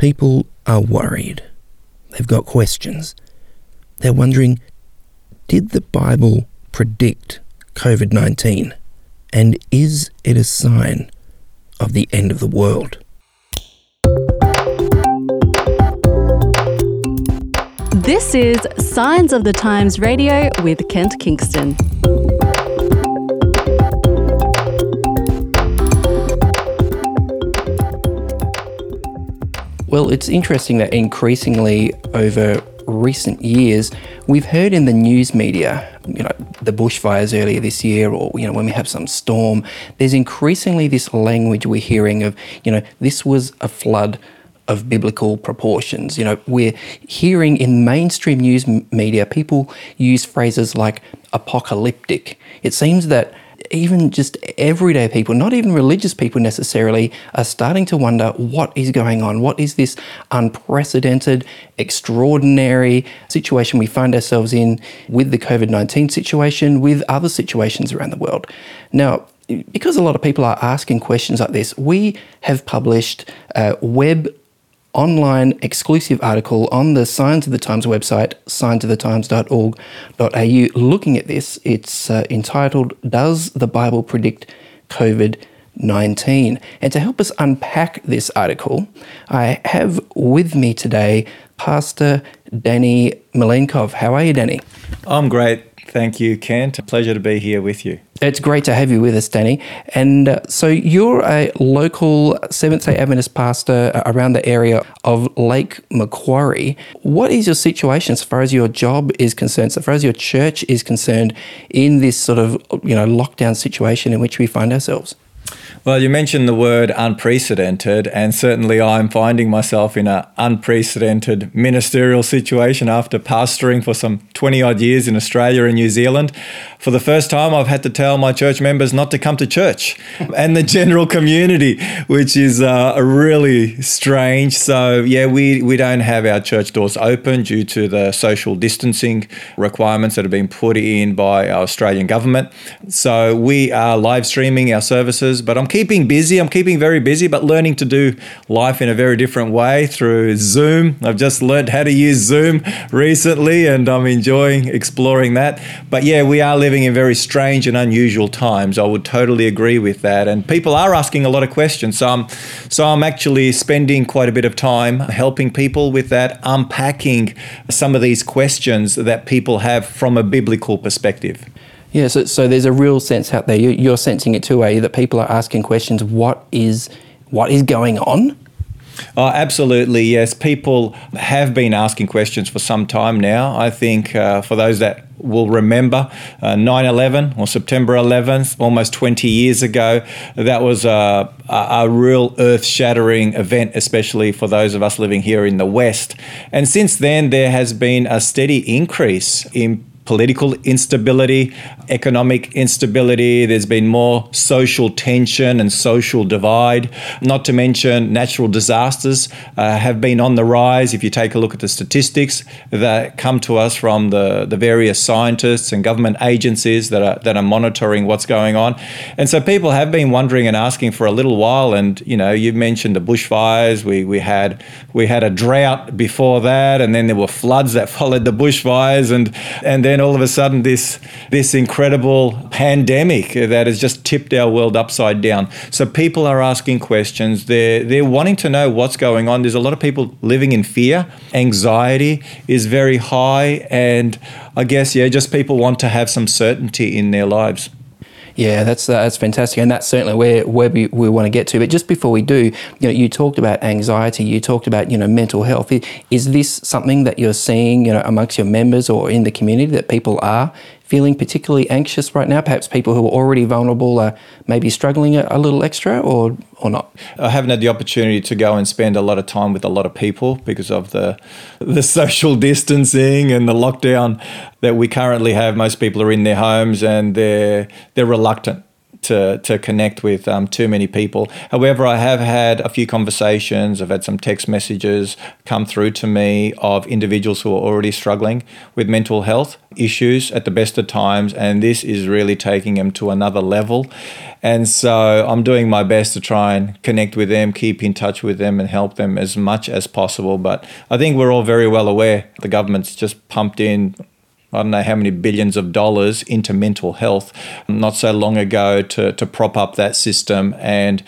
People are worried. They've got questions. They're wondering did the Bible predict COVID 19? And is it a sign of the end of the world? This is Signs of the Times Radio with Kent Kingston. Well, it's interesting that increasingly over recent years, we've heard in the news media, you know, the bushfires earlier this year, or, you know, when we have some storm, there's increasingly this language we're hearing of, you know, this was a flood of biblical proportions. You know, we're hearing in mainstream news media people use phrases like apocalyptic. It seems that even just everyday people, not even religious people necessarily, are starting to wonder what is going on? What is this unprecedented, extraordinary situation we find ourselves in with the COVID 19 situation, with other situations around the world? Now, because a lot of people are asking questions like this, we have published a web online exclusive article on the Signs of the Times website, signsofthetimes.org.au, looking at this. It's uh, entitled Does the Bible Predict COVID 19? And to help us unpack this article, I have with me today Pastor Danny Malenkov. How are you, Danny? I'm great. Thank you, Kent. Pleasure to be here with you. It's great to have you with us, Danny. And uh, so you're a local Seventh day Adventist pastor around the area of Lake Macquarie. What is your situation as far as your job is concerned, as far as your church is concerned, in this sort of you know lockdown situation in which we find ourselves? Well, you mentioned the word unprecedented, and certainly I'm finding myself in an unprecedented ministerial situation after pastoring for some 20 odd years in Australia and New Zealand. For the first time, I've had to tell my church members not to come to church and the general community, which is uh, really strange. So, yeah, we, we don't have our church doors open due to the social distancing requirements that have been put in by our Australian government. So, we are live streaming our services, but I'm keeping busy. I'm keeping very busy, but learning to do life in a very different way through Zoom. I've just learned how to use Zoom recently and I'm enjoying exploring that. But yeah, we are living in very strange and unusual times. I would totally agree with that. And people are asking a lot of questions. So I'm, so I'm actually spending quite a bit of time helping people with that, unpacking some of these questions that people have from a biblical perspective. Yeah, so, so there's a real sense out there. You, you're sensing it too, are you? That people are asking questions. What is what is going on? Oh, absolutely, yes. People have been asking questions for some time now. I think uh, for those that will remember uh, 9 uh, 11 or September 11th, almost 20 years ago, that was a, a, a real earth shattering event, especially for those of us living here in the West. And since then, there has been a steady increase in political instability, economic instability. There's been more social tension and social divide. Not to mention natural disasters uh, have been on the rise. If you take a look at the statistics that come to us from the, the various scientists and government agencies that are that are monitoring what's going on, and so people have been wondering and asking for a little while. And you know, you mentioned the bushfires. We we had we had a drought before that, and then there were floods that followed the bushfires, and and then all of a sudden this this incredible pandemic that has just tipped our world upside down. So people are asking questions. They're they're wanting to know what's going on. There's a lot of people living in fear. Anxiety is very high, and I guess yeah, just people want to have some certainty in their lives. Yeah, that's uh, that's fantastic, and that's certainly where where we, we want to get to. But just before we do, you know, you talked about anxiety, you talked about you know mental health. Is this something that you're seeing, you know, amongst your members or in the community that people are feeling particularly anxious right now? Perhaps people who are already vulnerable are maybe struggling a, little extra or, or not? I haven't had the opportunity to go and spend a lot of time with a lot of people because of the, the social distancing and the lockdown that we currently have. Most people are in their homes and they're, they're reluctant to, to connect with um, too many people. However, I have had a few conversations, I've had some text messages come through to me of individuals who are already struggling with mental health issues at the best of times, and this is really taking them to another level. And so I'm doing my best to try and connect with them, keep in touch with them, and help them as much as possible. But I think we're all very well aware the government's just pumped in I don't know how many billions of dollars into mental health not so long ago to, to prop up that system. And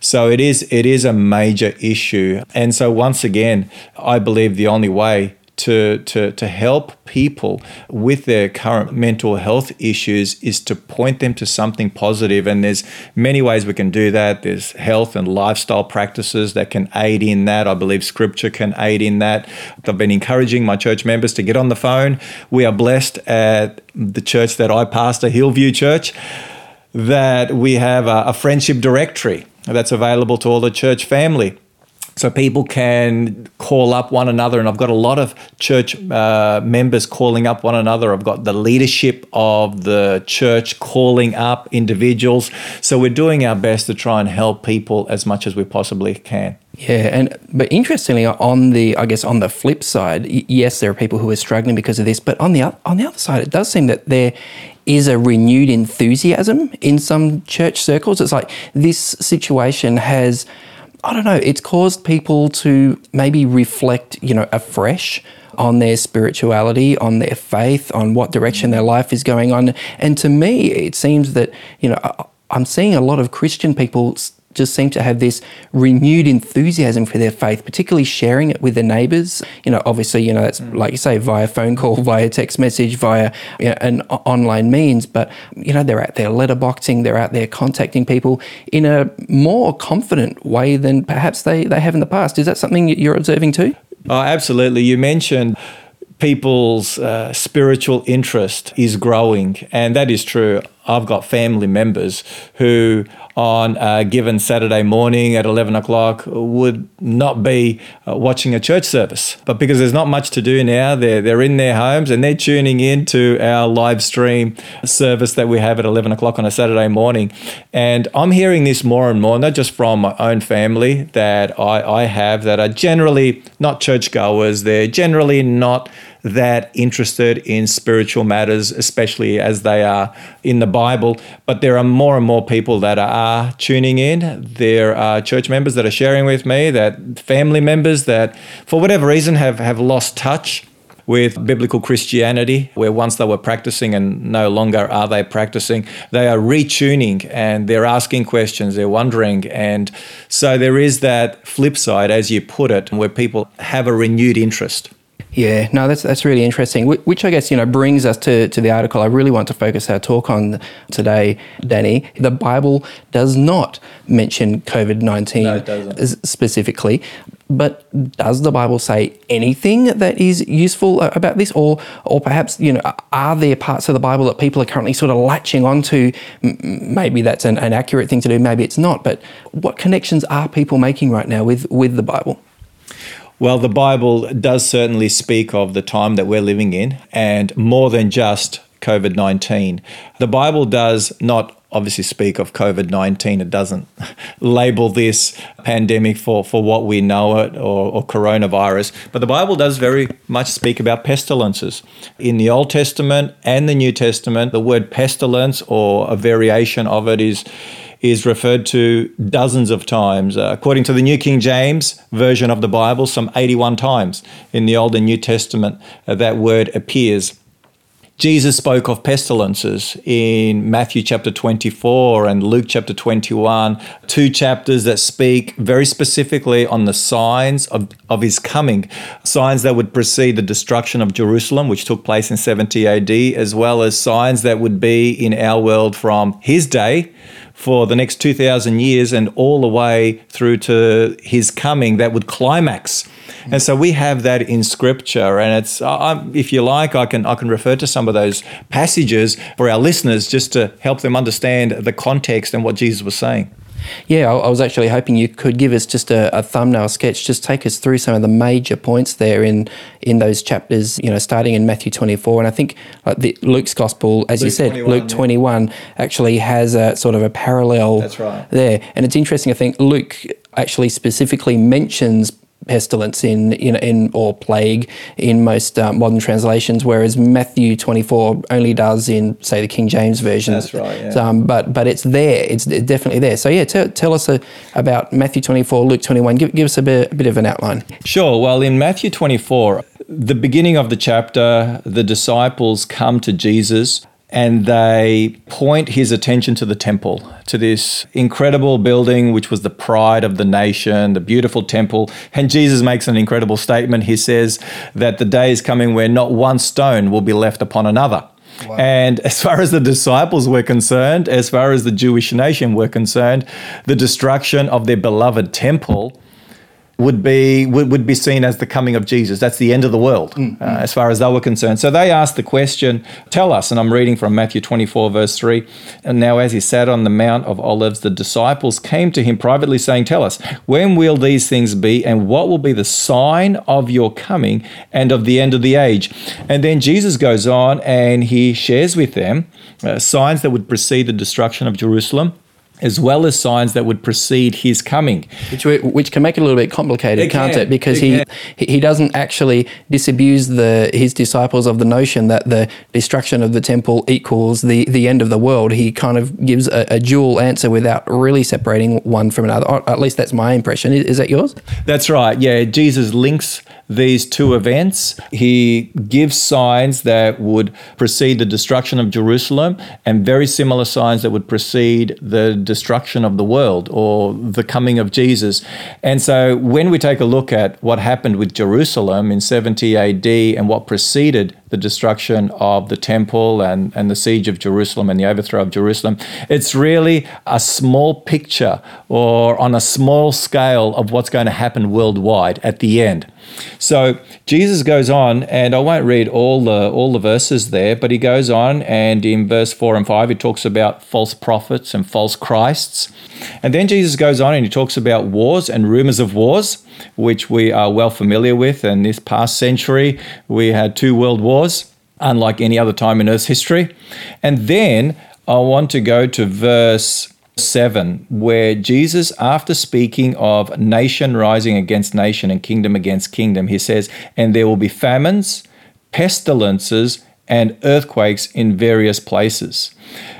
so it is it is a major issue. And so once again, I believe the only way to, to, to help people with their current mental health issues is to point them to something positive. And there's many ways we can do that. There's health and lifestyle practices that can aid in that. I believe scripture can aid in that. I've been encouraging my church members to get on the phone. We are blessed at the church that I pastor, Hillview Church, that we have a, a friendship directory that's available to all the church family so people can call up one another. And I've got a lot of church uh, members calling up one another. I've got the leadership of the church calling up individuals. So we're doing our best to try and help people as much as we possibly can. Yeah, and but interestingly, on the I guess on the flip side, yes, there are people who are struggling because of this. But on the on the other side, it does seem that there is a renewed enthusiasm in some church circles. It's like this situation has I don't know, it's caused people to maybe reflect, you know, afresh on their spirituality, on their faith, on what direction their life is going on. And to me, it seems that, you know, I'm seeing a lot of Christian people just seem to have this renewed enthusiasm for their faith, particularly sharing it with their neighbors. You know, obviously, you know, that's mm. like you say, via phone call, via text message, via you know, an online means. But, you know, they're out there letterboxing, they're out there contacting people in a more confident way than perhaps they, they have in the past. Is that something you're observing too? Oh, absolutely. You mentioned people's uh, spiritual interest is growing, and that is true. I've got family members who, on a given Saturday morning at 11 o'clock, would not be uh, watching a church service. But because there's not much to do now, they're, they're in their homes and they're tuning in to our live stream service that we have at 11 o'clock on a Saturday morning. And I'm hearing this more and more, not just from my own family that I, I have that are generally not churchgoers, they're generally not that interested in spiritual matters, especially as they are in the Bible. But there are more and more people that are tuning in. There are church members that are sharing with me, that family members that, for whatever reason, have, have lost touch with biblical Christianity, where once they were practicing and no longer are they practicing, they are retuning and they're asking questions, they're wondering. And so there is that flip side, as you put it, where people have a renewed interest. Yeah, no, that's that's really interesting. Which I guess you know brings us to, to the article I really want to focus our talk on today, Danny. The Bible does not mention COVID nineteen no, specifically, but does the Bible say anything that is useful uh, about this, or or perhaps you know are there parts of the Bible that people are currently sort of latching onto? Maybe that's an, an accurate thing to do, maybe it's not. But what connections are people making right now with with the Bible? Well, the Bible does certainly speak of the time that we're living in, and more than just COVID 19. The Bible does not obviously speak of COVID 19. It doesn't label this pandemic for, for what we know it or, or, coronavirus. But the Bible does very much speak about pestilences. In the Old Testament and the New Testament, the word pestilence or a variation of it is is referred to dozens of times. Uh, according to the New King James version of the Bible, some 81 times in the Old and New Testament uh, that word appears. Jesus spoke of pestilences in Matthew chapter 24 and Luke chapter 21, two chapters that speak very specifically on the signs of, of his coming, signs that would precede the destruction of Jerusalem, which took place in 70 AD, as well as signs that would be in our world from his day for the next 2,000 years and all the way through to his coming that would climax. And so we have that in scripture. And it's, if you like, I can, I can refer to some of those passages for our listeners just to help them understand the context and what Jesus was saying. Yeah, I, I was actually hoping you could give us just a, a, thumbnail sketch. Just take us through some of the major points there in in those chapters. You know, starting in Matthew twenty four, and I think like the, Luke's gospel, as Luke you said, Luke yeah. twenty one actually has a sort of a parallel. That's right. There, and it's interesting. I think Luke actually specifically mentions pestilence in, in, in or plague in most uh, modern translations, whereas Matthew 24 only does in, say, the King James version. That's right. Yeah. Um, but but it's there. It's definitely there. So yeah, t- tell us uh, about Matthew 24, Luke 21. Give, give us a bit, a bit of an outline. Sure. Well, in Matthew 24, the beginning of the chapter, the disciples come to Jesus and they point his attention to the temple, to this incredible building, which was the pride of the nation, the beautiful temple. And Jesus makes an incredible statement. He says that the day is coming where not one stone will be left upon another. Wow. And as far as the disciples were concerned, as far as the Jewish nation were concerned, the destruction of their beloved temple would be would, would be seen as the coming of Jesus. That's the end of the world, mm-hmm. uh, as far as they were concerned. So they asked the question, "Tell us." And I'm reading from Matthew 24, verse three. And now, as he sat on the Mount of Olives, the disciples came to him privately, saying, "Tell us, when will these things be, and what will be the sign of your coming and of the end of the age?" And then Jesus goes on and he shares with them uh, signs that would precede the destruction of Jerusalem as well as signs that would precede his coming. Which, which can make it a little bit complicated, it can't can. it? Because it he he doesn't actually disabuse the his disciples of the notion that the destruction of the temple equals the, the end of the world. He kind of gives a, a dual answer without really separating one from another. Or at least that's my impression. Is, is that yours? That's right. Yeah, Jesus links these two events. He gives signs that would precede the destruction of Jerusalem and very similar signs that would precede the destruction of the world or the coming of Jesus. And so when we take a look at what happened with Jerusalem in 70 AD and what preceded the destruction of the temple and, and the siege of Jerusalem and the overthrow of Jerusalem. It's really a small picture or on a small scale of what's going to happen worldwide at the end. So Jesus goes on, and I won't read all the all the verses there, but he goes on, and in verse four and five, he talks about false prophets and false Christs, and then Jesus goes on and he talks about wars and rumors of wars, which we are well familiar with. And this past century, we had two world wars, unlike any other time in Earth's history. And then I want to go to verse 7, where Jesus, after speaking of nation rising against nation and kingdom against kingdom, he says, And there will be famines, pestilences, and earthquakes in various places.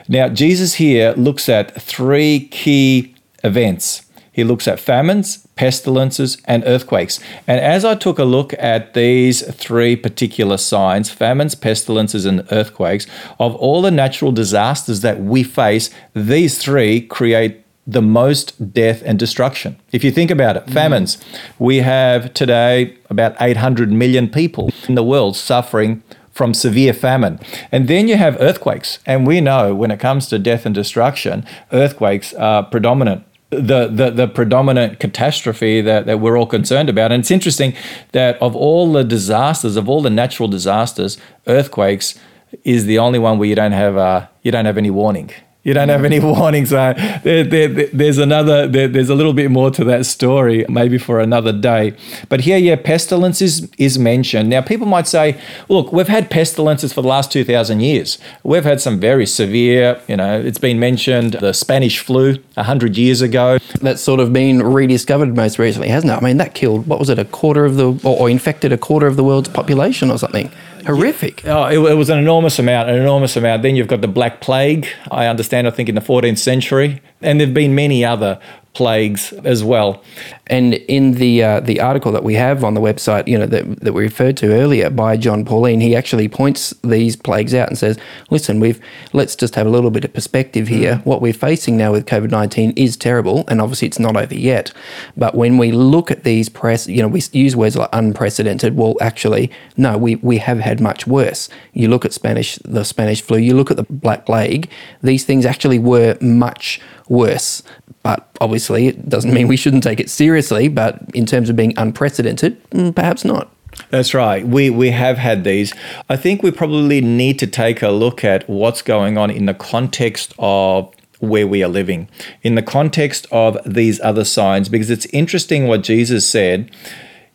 Now, Jesus here looks at three key events. He looks at famines, pestilences, and earthquakes. And as I took a look at these three particular signs famines, pestilences, and earthquakes of all the natural disasters that we face, these three create the most death and destruction. If you think about it, mm. famines, we have today about 800 million people in the world suffering from severe famine. And then you have earthquakes. And we know when it comes to death and destruction, earthquakes are predominant the, the, the predominant catastrophe that, that we're all concerned about. And it's interesting that of all the disasters, of all the natural disasters, earthquakes is the only one where you don't have uh, you don't have any warning. You don't have any warning. So there, there, there's another, there, there's a little bit more to that story, maybe for another day. But here, yeah, pestilence is, is mentioned. Now, people might say, look, we've had pestilences for the last 2,000 years. We've had some very severe, you know, it's been mentioned the Spanish flu 100 years ago. That's sort of been rediscovered most recently, hasn't it? I mean, that killed, what was it, a quarter of the, or, or infected a quarter of the world's population or something horrific. Oh, it, it, was an enormous amount, an enormous amount. Then you've got the Black Plague, I understand, I think in the 14th century. And there have been many other plagues as well. And in the uh, the article that we have on the website, you know that, that we referred to earlier by Jon Paulien, he actually points these plagues out and says, "Listen, we've let's just have a little bit of perspective here. Mm. What we're facing now with COVID nineteen is terrible, and obviously it's not over yet. But when we look at these press, you know, we use words like unprecedented. Well, actually, no, we we have had much worse. You look at Spanish, the Spanish flu. You look at the Black Plague. These things actually were much worse. But obviously, it doesn't mean we shouldn't take it seriously. But in terms of being unprecedented, mm, perhaps not. That's right. We we have had these. I think we probably need to take a look at what's going on in the context of where we are living in the context of these other signs because it's interesting what Jesus said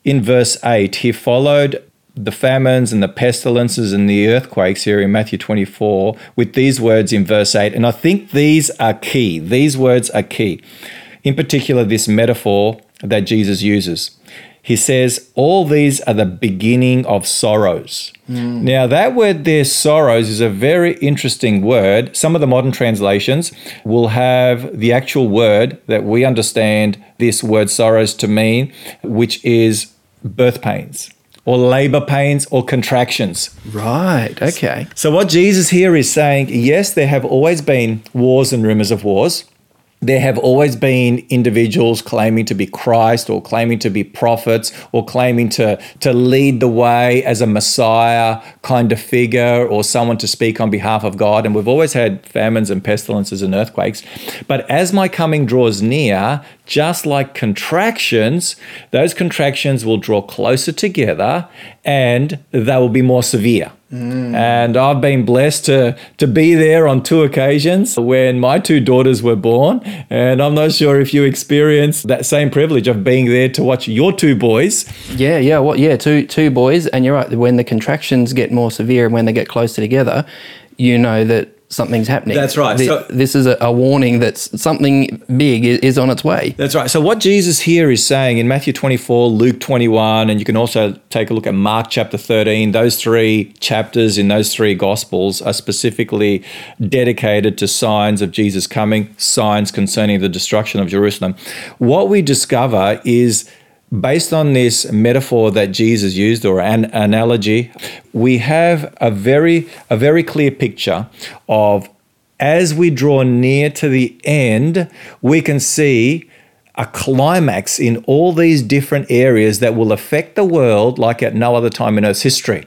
in verse 8 he followed the famines and the pestilences and the earthquakes here in Matthew 24 with these words in verse 8 and I think these are key these words are key in particular this metaphor that Jesus uses he says, All these are the beginning of sorrows. Mm. Now, that word there, sorrows, is a very interesting word. Some of the modern translations will have the actual word that we understand this word sorrows to mean, which is birth pains or labor pains or contractions. Right, okay. So, what Jesus here is saying, yes, there have always been wars and rumors of wars there have always been individuals claiming to be Christ or claiming to be prophets or claiming to, to lead the way as a Messiah kind of figure or someone to speak on behalf of God. And we've always had famines and pestilences and earthquakes. But as my coming draws near, just like contractions, those contractions will draw closer together and they will be more severe. And I've been blessed to, to be there on two occasions when my two daughters were born. And I'm not sure if you experienced that same privilege of being there to watch your two boys. Yeah, yeah, well, yeah, two two boys. And you're right, when the contractions get more severe and when they get closer together, you know that something's happening. That's right. The, so, this is a, a, warning that something big is, is, on its way. That's right. So what Jesus here is saying in Matthew 24, Luke 21, and you can also take a look at Mark chapter 13, those three chapters in those three gospels are specifically dedicated to signs of Jesus coming, signs concerning the destruction of Jerusalem. What we discover is based on this metaphor that Jesus used or an analogy, we have a very a very clear picture of as we draw near to the end, we can see a climax in all these different areas that will affect the world like at no other time in Earth's history.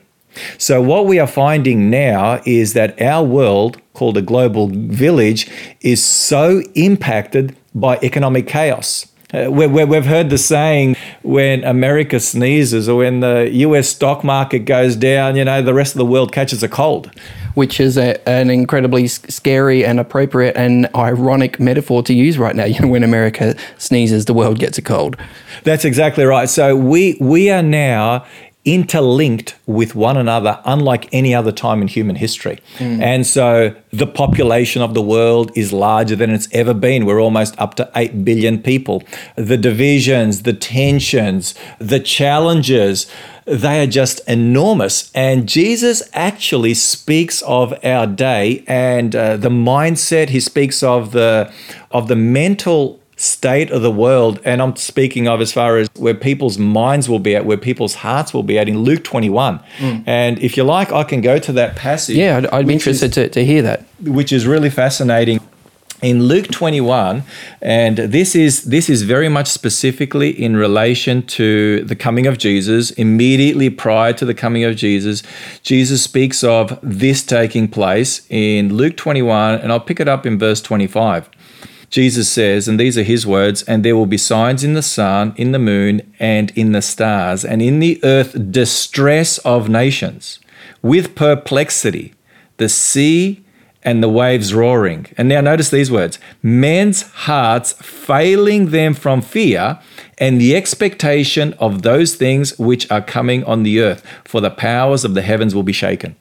So, what we are finding now is that our world, called a global village, is so impacted by economic chaos. Uh, we, we, have heard the saying when America sneezes or when the US stock market goes down, you know, the rest of the world catches a cold. Which is a, an incredibly scary and appropriate and ironic metaphor to use right now. You know, when America sneezes, the world gets a cold. That's exactly right. So we we are now interlinked with one another unlike any other time in human history. Mm. And so the population of the world is larger than it's ever been. We're almost up to 8 billion people. The divisions, the tensions, the challenges, they are just enormous. And Jesus actually speaks of our day and uh, the mindset. He speaks of the of the mental state of the world, and I'm speaking of as far as where people's minds will be at, where people's hearts will be at in Luke 21. Mm. And if you like, I can go to that passage. Yeah, I'd, I'd be interested is, to, to hear that. Which is really fascinating. In Luke 21, and this is this is very much specifically in relation to the coming of Jesus. Immediately prior to the coming of Jesus, Jesus speaks of this taking place in Luke 21, and I'll pick it up in verse 25. Jesus says, and these are his words, and there will be signs in the sun, in the moon, and in the stars, and in the earth distress of nations, with perplexity, the sea and the waves roaring. And now notice these words men's hearts failing them from fear and the expectation of those things which are coming on the earth, for the powers of the heavens will be shaken.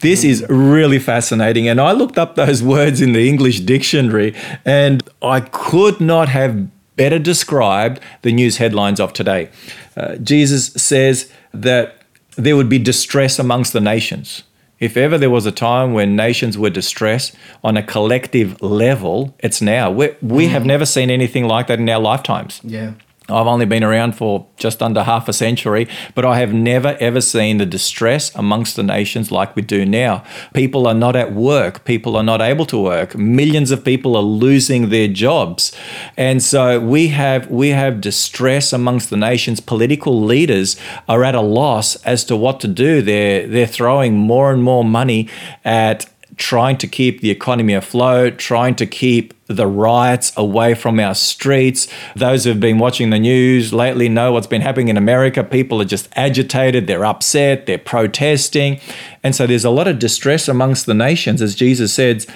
This is really fascinating. And I looked up those words in the English dictionary, and I could not have better described the news headlines of today. Uh, Jesus says that there would be distress amongst the nations. If ever there was a time when nations were distressed on a collective level, it's now. We're, we mm. have never seen anything like that in our lifetimes. Yeah. I've only been around for just under half a century, but I have never ever seen the distress amongst the nations like we do now. People are not at work, people are not able to work. Millions of people are losing their jobs. And so we have we have distress amongst the nations. Political leaders are at a loss as to what to do. They're they're throwing more and more money at trying to keep the economy afloat, trying to keep the riots away from our streets. Those who have been watching the news lately know what's been happening in America. People are just agitated, they're upset, they're protesting. And so there's a lot of distress amongst the nations, as Jesus says.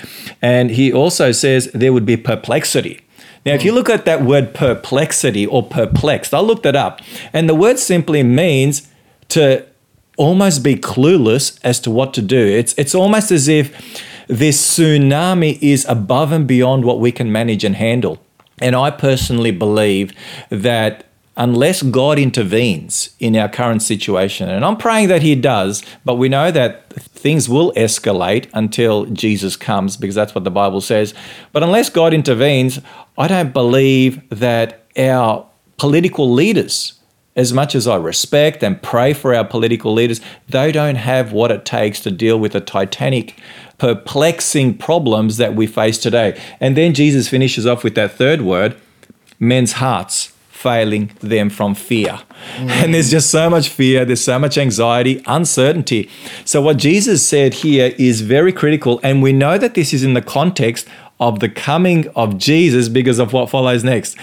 And he also says there would be perplexity. Now, if you look at that word perplexity or perplexed, I looked it up, and the word simply means to almost be clueless as to what to do. It's, it's almost as if this tsunami is above and beyond what we can manage and handle. And I personally believe that unless God intervenes in our current situation, and I'm praying that He does, but we know that things will escalate until Jesus comes because that's what the Bible says. But unless God intervenes, I don't believe that our political leaders as much as I respect and pray for our political leaders, they don't have what it takes to deal with the titanic, perplexing problems that we face today. And then Jesus finishes off with that third word men's hearts failing them from fear. Mm. And there's just so much fear, there's so much anxiety, uncertainty. So, what Jesus said here is very critical. And we know that this is in the context of the coming of Jesus because of what follows next.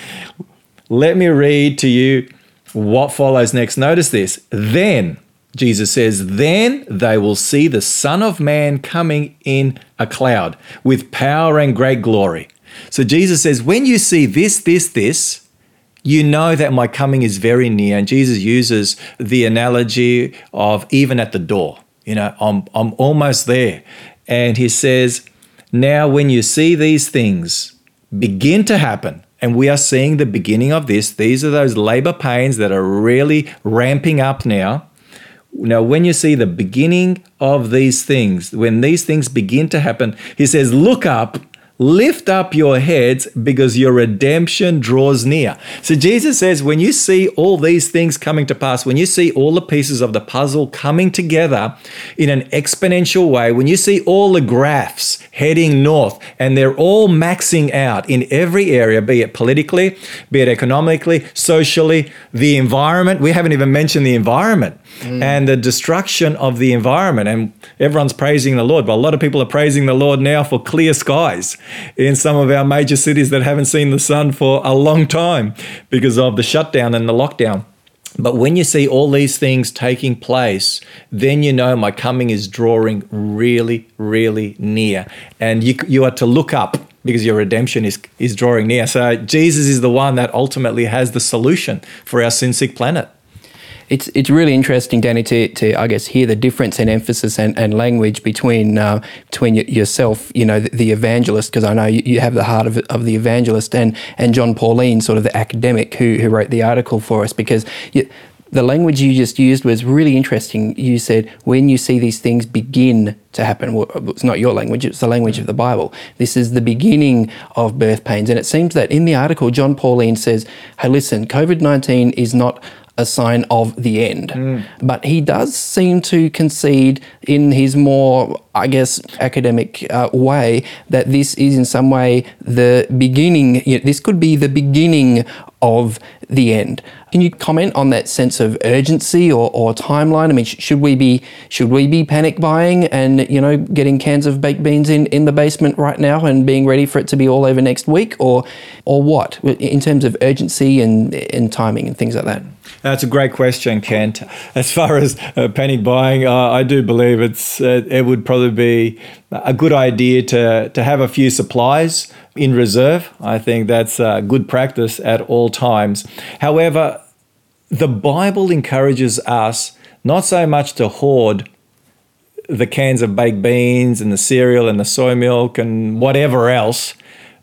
Let me read to you what follows next? Notice this. Then, Jesus says, then they will see the Son of Man coming in a cloud with power and great glory. So Jesus says, when you see this, this, this, you know that my coming is very near. And Jesus uses the analogy of even at the door. You know, I'm, I'm almost there. And he says, now when you see these things begin to happen, and we are seeing the beginning of this. These are those labor pains that are really ramping up now. Now, when you see the beginning of these things, when these things begin to happen, he says, Look up Lift up your heads because your redemption draws near. So Jesus says, when you see all these things coming to pass, when you see all the pieces of the puzzle coming together in an exponential way, when you see all the graphs heading north and they're all maxing out in every area, be it politically, be it economically, socially, the environment, we haven't even mentioned the environment mm. and the destruction of the environment. And everyone's praising the Lord, but a lot of people are praising the Lord now for clear skies in some of our major cities that haven't seen the sun for a long time because of the shutdown and the lockdown. But when you see all these things taking place, then you know my coming is drawing really, really near. And you, you are to look up because your redemption is, is drawing near. So Jesus is the one that ultimately has the solution for our sin sick planet it's it's really interesting, Danny, to, to I guess hear the difference in emphasis and, and language between uh, between yourself, you know, the, the evangelist, because I know you, you, have the heart of, of the evangelist, and and Jon Paulien, sort of the academic who who wrote the article for us, because. You, the language you just used was really interesting. You said, when you see these things begin to happen, well, it's not your language, it's the language of the Bible. This is the beginning of birth pains. And it seems that in the article, Jon Paulien says, hey, listen, COVID 19 is not a sign of the end. Mm. But he does seem to concede in his more, I guess, academic uh, way that this is in some way the beginning, you know, this could be the beginning of the end. Can you comment on that sense of urgency or, or timeline? I mean, sh- should we be should we be panic buying and you know getting cans of baked beans in, in the basement right now and being ready for it to be all over next week, or or what in terms of urgency and and timing and things like that? That's a great question, Kent. As far as uh, panic buying, uh, I do believe it's uh, it would probably be a good idea to to have a few supplies in reserve. I think that's a good practice at all times. However, the Bible encourages us not so much to hoard the cans of baked beans and the cereal and the soy milk and whatever else,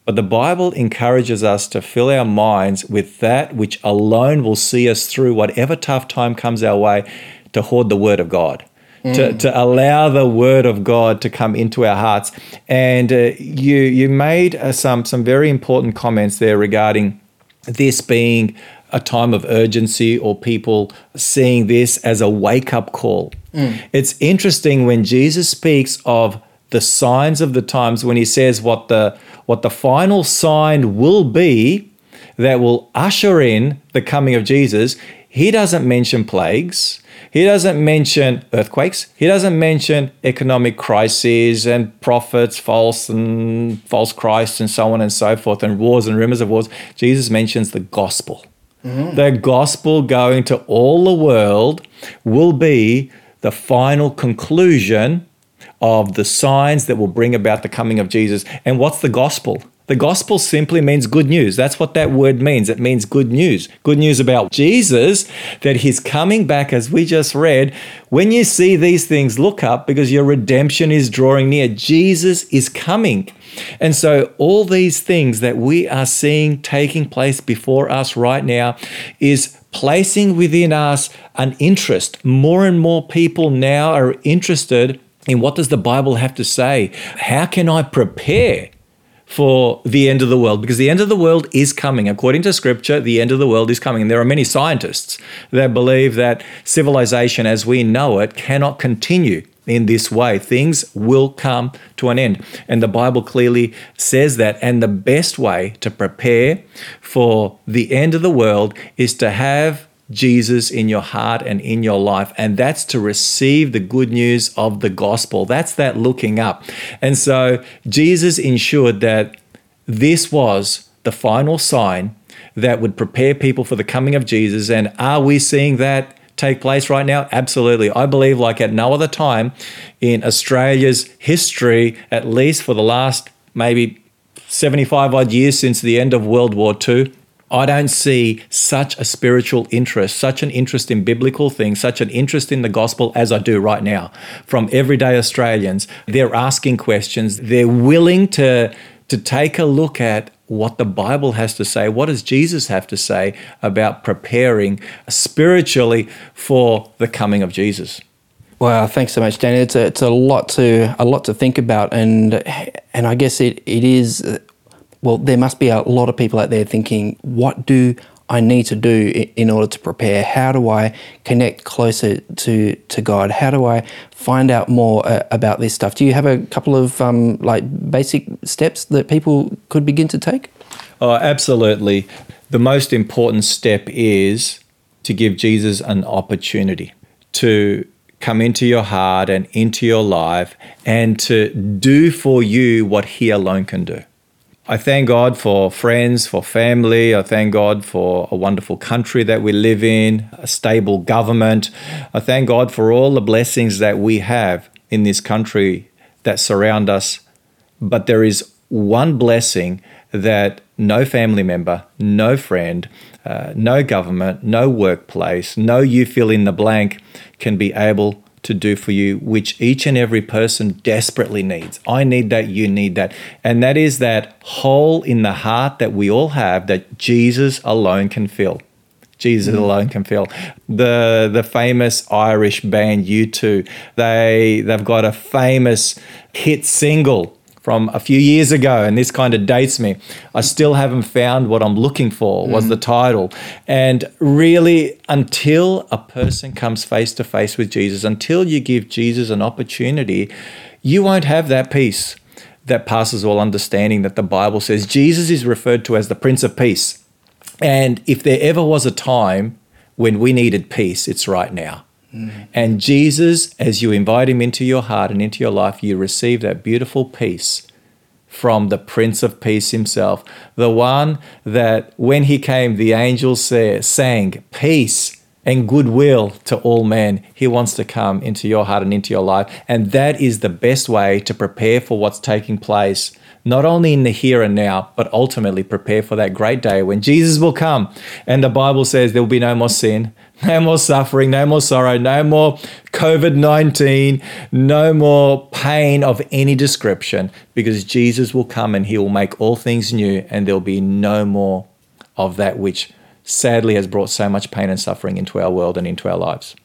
but the Bible encourages us to fill our minds with that which alone will see us through whatever tough time comes our way to hoard the Word of God to, mm. to allow the word of God to come into our hearts. And uh, you you made uh, some some very important comments there regarding this being a time of urgency or people seeing this as a wake up call. Mm. It's interesting when Jesus speaks of the signs of the times when he says what the what the final sign will be that will usher in the coming of Jesus, he doesn't mention plagues. He doesn't mention earthquakes. He doesn't mention economic crises and prophets, false and false Christs, and so on and so forth, and wars and rumors of wars. Jesus mentions the gospel. Mm-hmm. The gospel going to all the world will be the final conclusion of the signs that will bring about the coming of Jesus. And what's the gospel? The gospel simply means good news. That's what that word means. It means good news. Good news about Jesus, that he's coming back, as we just read. When you see these things, look up because your redemption is drawing near. Jesus is coming. And so, all these things that we are seeing taking place before us right now is placing within us an interest. More and more people now are interested in what does the Bible have to say? How can I prepare? for the end of the world because the end of the world is coming. According to scripture, the end of the world is coming. And there are many scientists that believe that civilization as we know it cannot continue in this way. Things will come to an end. And the Bible clearly says that. And the best way to prepare for the end of the world is to have Jesus in your heart and in your life. And that's to receive the good news of the gospel. That's that looking up. And so Jesus ensured that this was the final sign that would prepare people for the coming of Jesus. And are we seeing that take place right now? Absolutely. I believe, like at no other time in Australia's history, at least for the last maybe 75 odd years since the end of World War II, I don't see such a spiritual interest, such an interest in biblical things, such an interest in the gospel as I do right now from everyday Australians. They're asking questions, they're willing to, to take a look at what the Bible has to say. What does Jesus have to say about preparing spiritually for the coming of Jesus? Wow, thanks so much, Danny. It's a, it's a lot to a lot to think about, and and I guess it, it is well, there must be a lot of people out there thinking, what do I need to do in order to prepare? How do I connect closer to, to God? How do I find out more uh, about this stuff? Do you have a couple of um, like basic steps that people could begin to take? Oh, absolutely. The most important step is to give Jesus an opportunity to come into your heart and into your life and to do for you what He alone can do. I thank God for friends, for family. I thank God for a wonderful country that we live in, a stable government. I thank God for all the blessings that we have in this country that surround us. But there is one blessing that no family member, no friend, uh, no government, no workplace, no you fill in the blank can be able to do for you, which each and every person desperately needs. I need that, you need that. And that is that hole in the heart that we all have that Jesus alone can fill. Jesus mm. alone can fill. The the famous Irish band U2, they they've got a famous hit single from a few years ago, and this kind of dates me. I still haven't found what I'm looking for, was mm. the title. And really, until a person comes face to face with Jesus, until you give Jesus an opportunity, you won't have that peace that passes all understanding that the Bible says. Jesus is referred to as the Prince of Peace. And if there ever was a time when we needed peace, it's right now. Mm. And Jesus, as you invite him into your heart and into your life, you receive that beautiful peace from the Prince of Peace himself, the one that when he came, the angels sang, Peace and goodwill to all men. He wants to come into your heart and into your life. And that is the best way to prepare for what's taking place not only in the here and now, but ultimately prepare for that great day when Jesus will come. And the Bible says there will be no more sin, no more suffering, no more sorrow, no more COVID 19, no more pain of any description, because Jesus will come and he will make all things new, and there'll be no more of that which sadly has brought so much pain and suffering into our world and into our lives.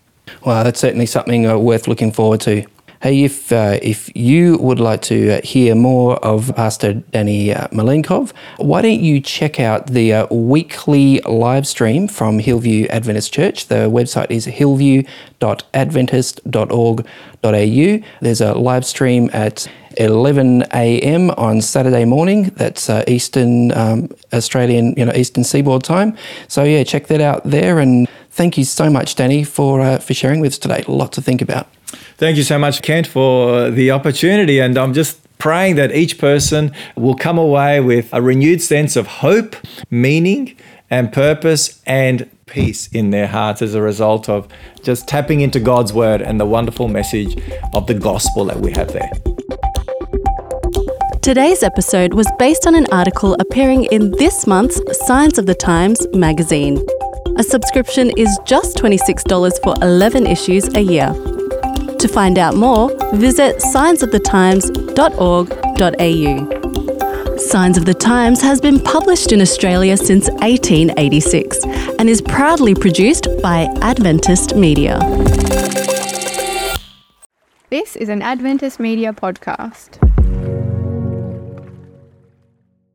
Well, that's certainly something uh, worth looking forward to. Hey, if uh, if you would like to uh, hear more of Pastor Danny uh, Malenkov, why don't you check out the uh, weekly live stream from Hillview Adventist Church? The website is hillview.adventist.org.au. There's a live stream at 11 a.m. on Saturday morning. That's uh, Eastern um, Australian, you know, Eastern Seaboard time. So yeah, check that out there and Thank you so much, Danny, for uh, for sharing with us today. A lot to think about. Thank you so much, Kent, for the opportunity. And I'm just praying that each person will come away with a renewed sense of hope, meaning, and purpose and peace in their hearts as a result of just tapping into God's word and the wonderful message of the gospel that we have there. Today's episode was based on an article appearing in this month's Signs of the Times magazine. A subscription is just $26 for 11 issues a year. To find out more, visit signsofthetimes.org.au. Signs of the Times has been published in Australia since 1886 and is proudly produced by Adventist Media. This is an Adventist Media podcast.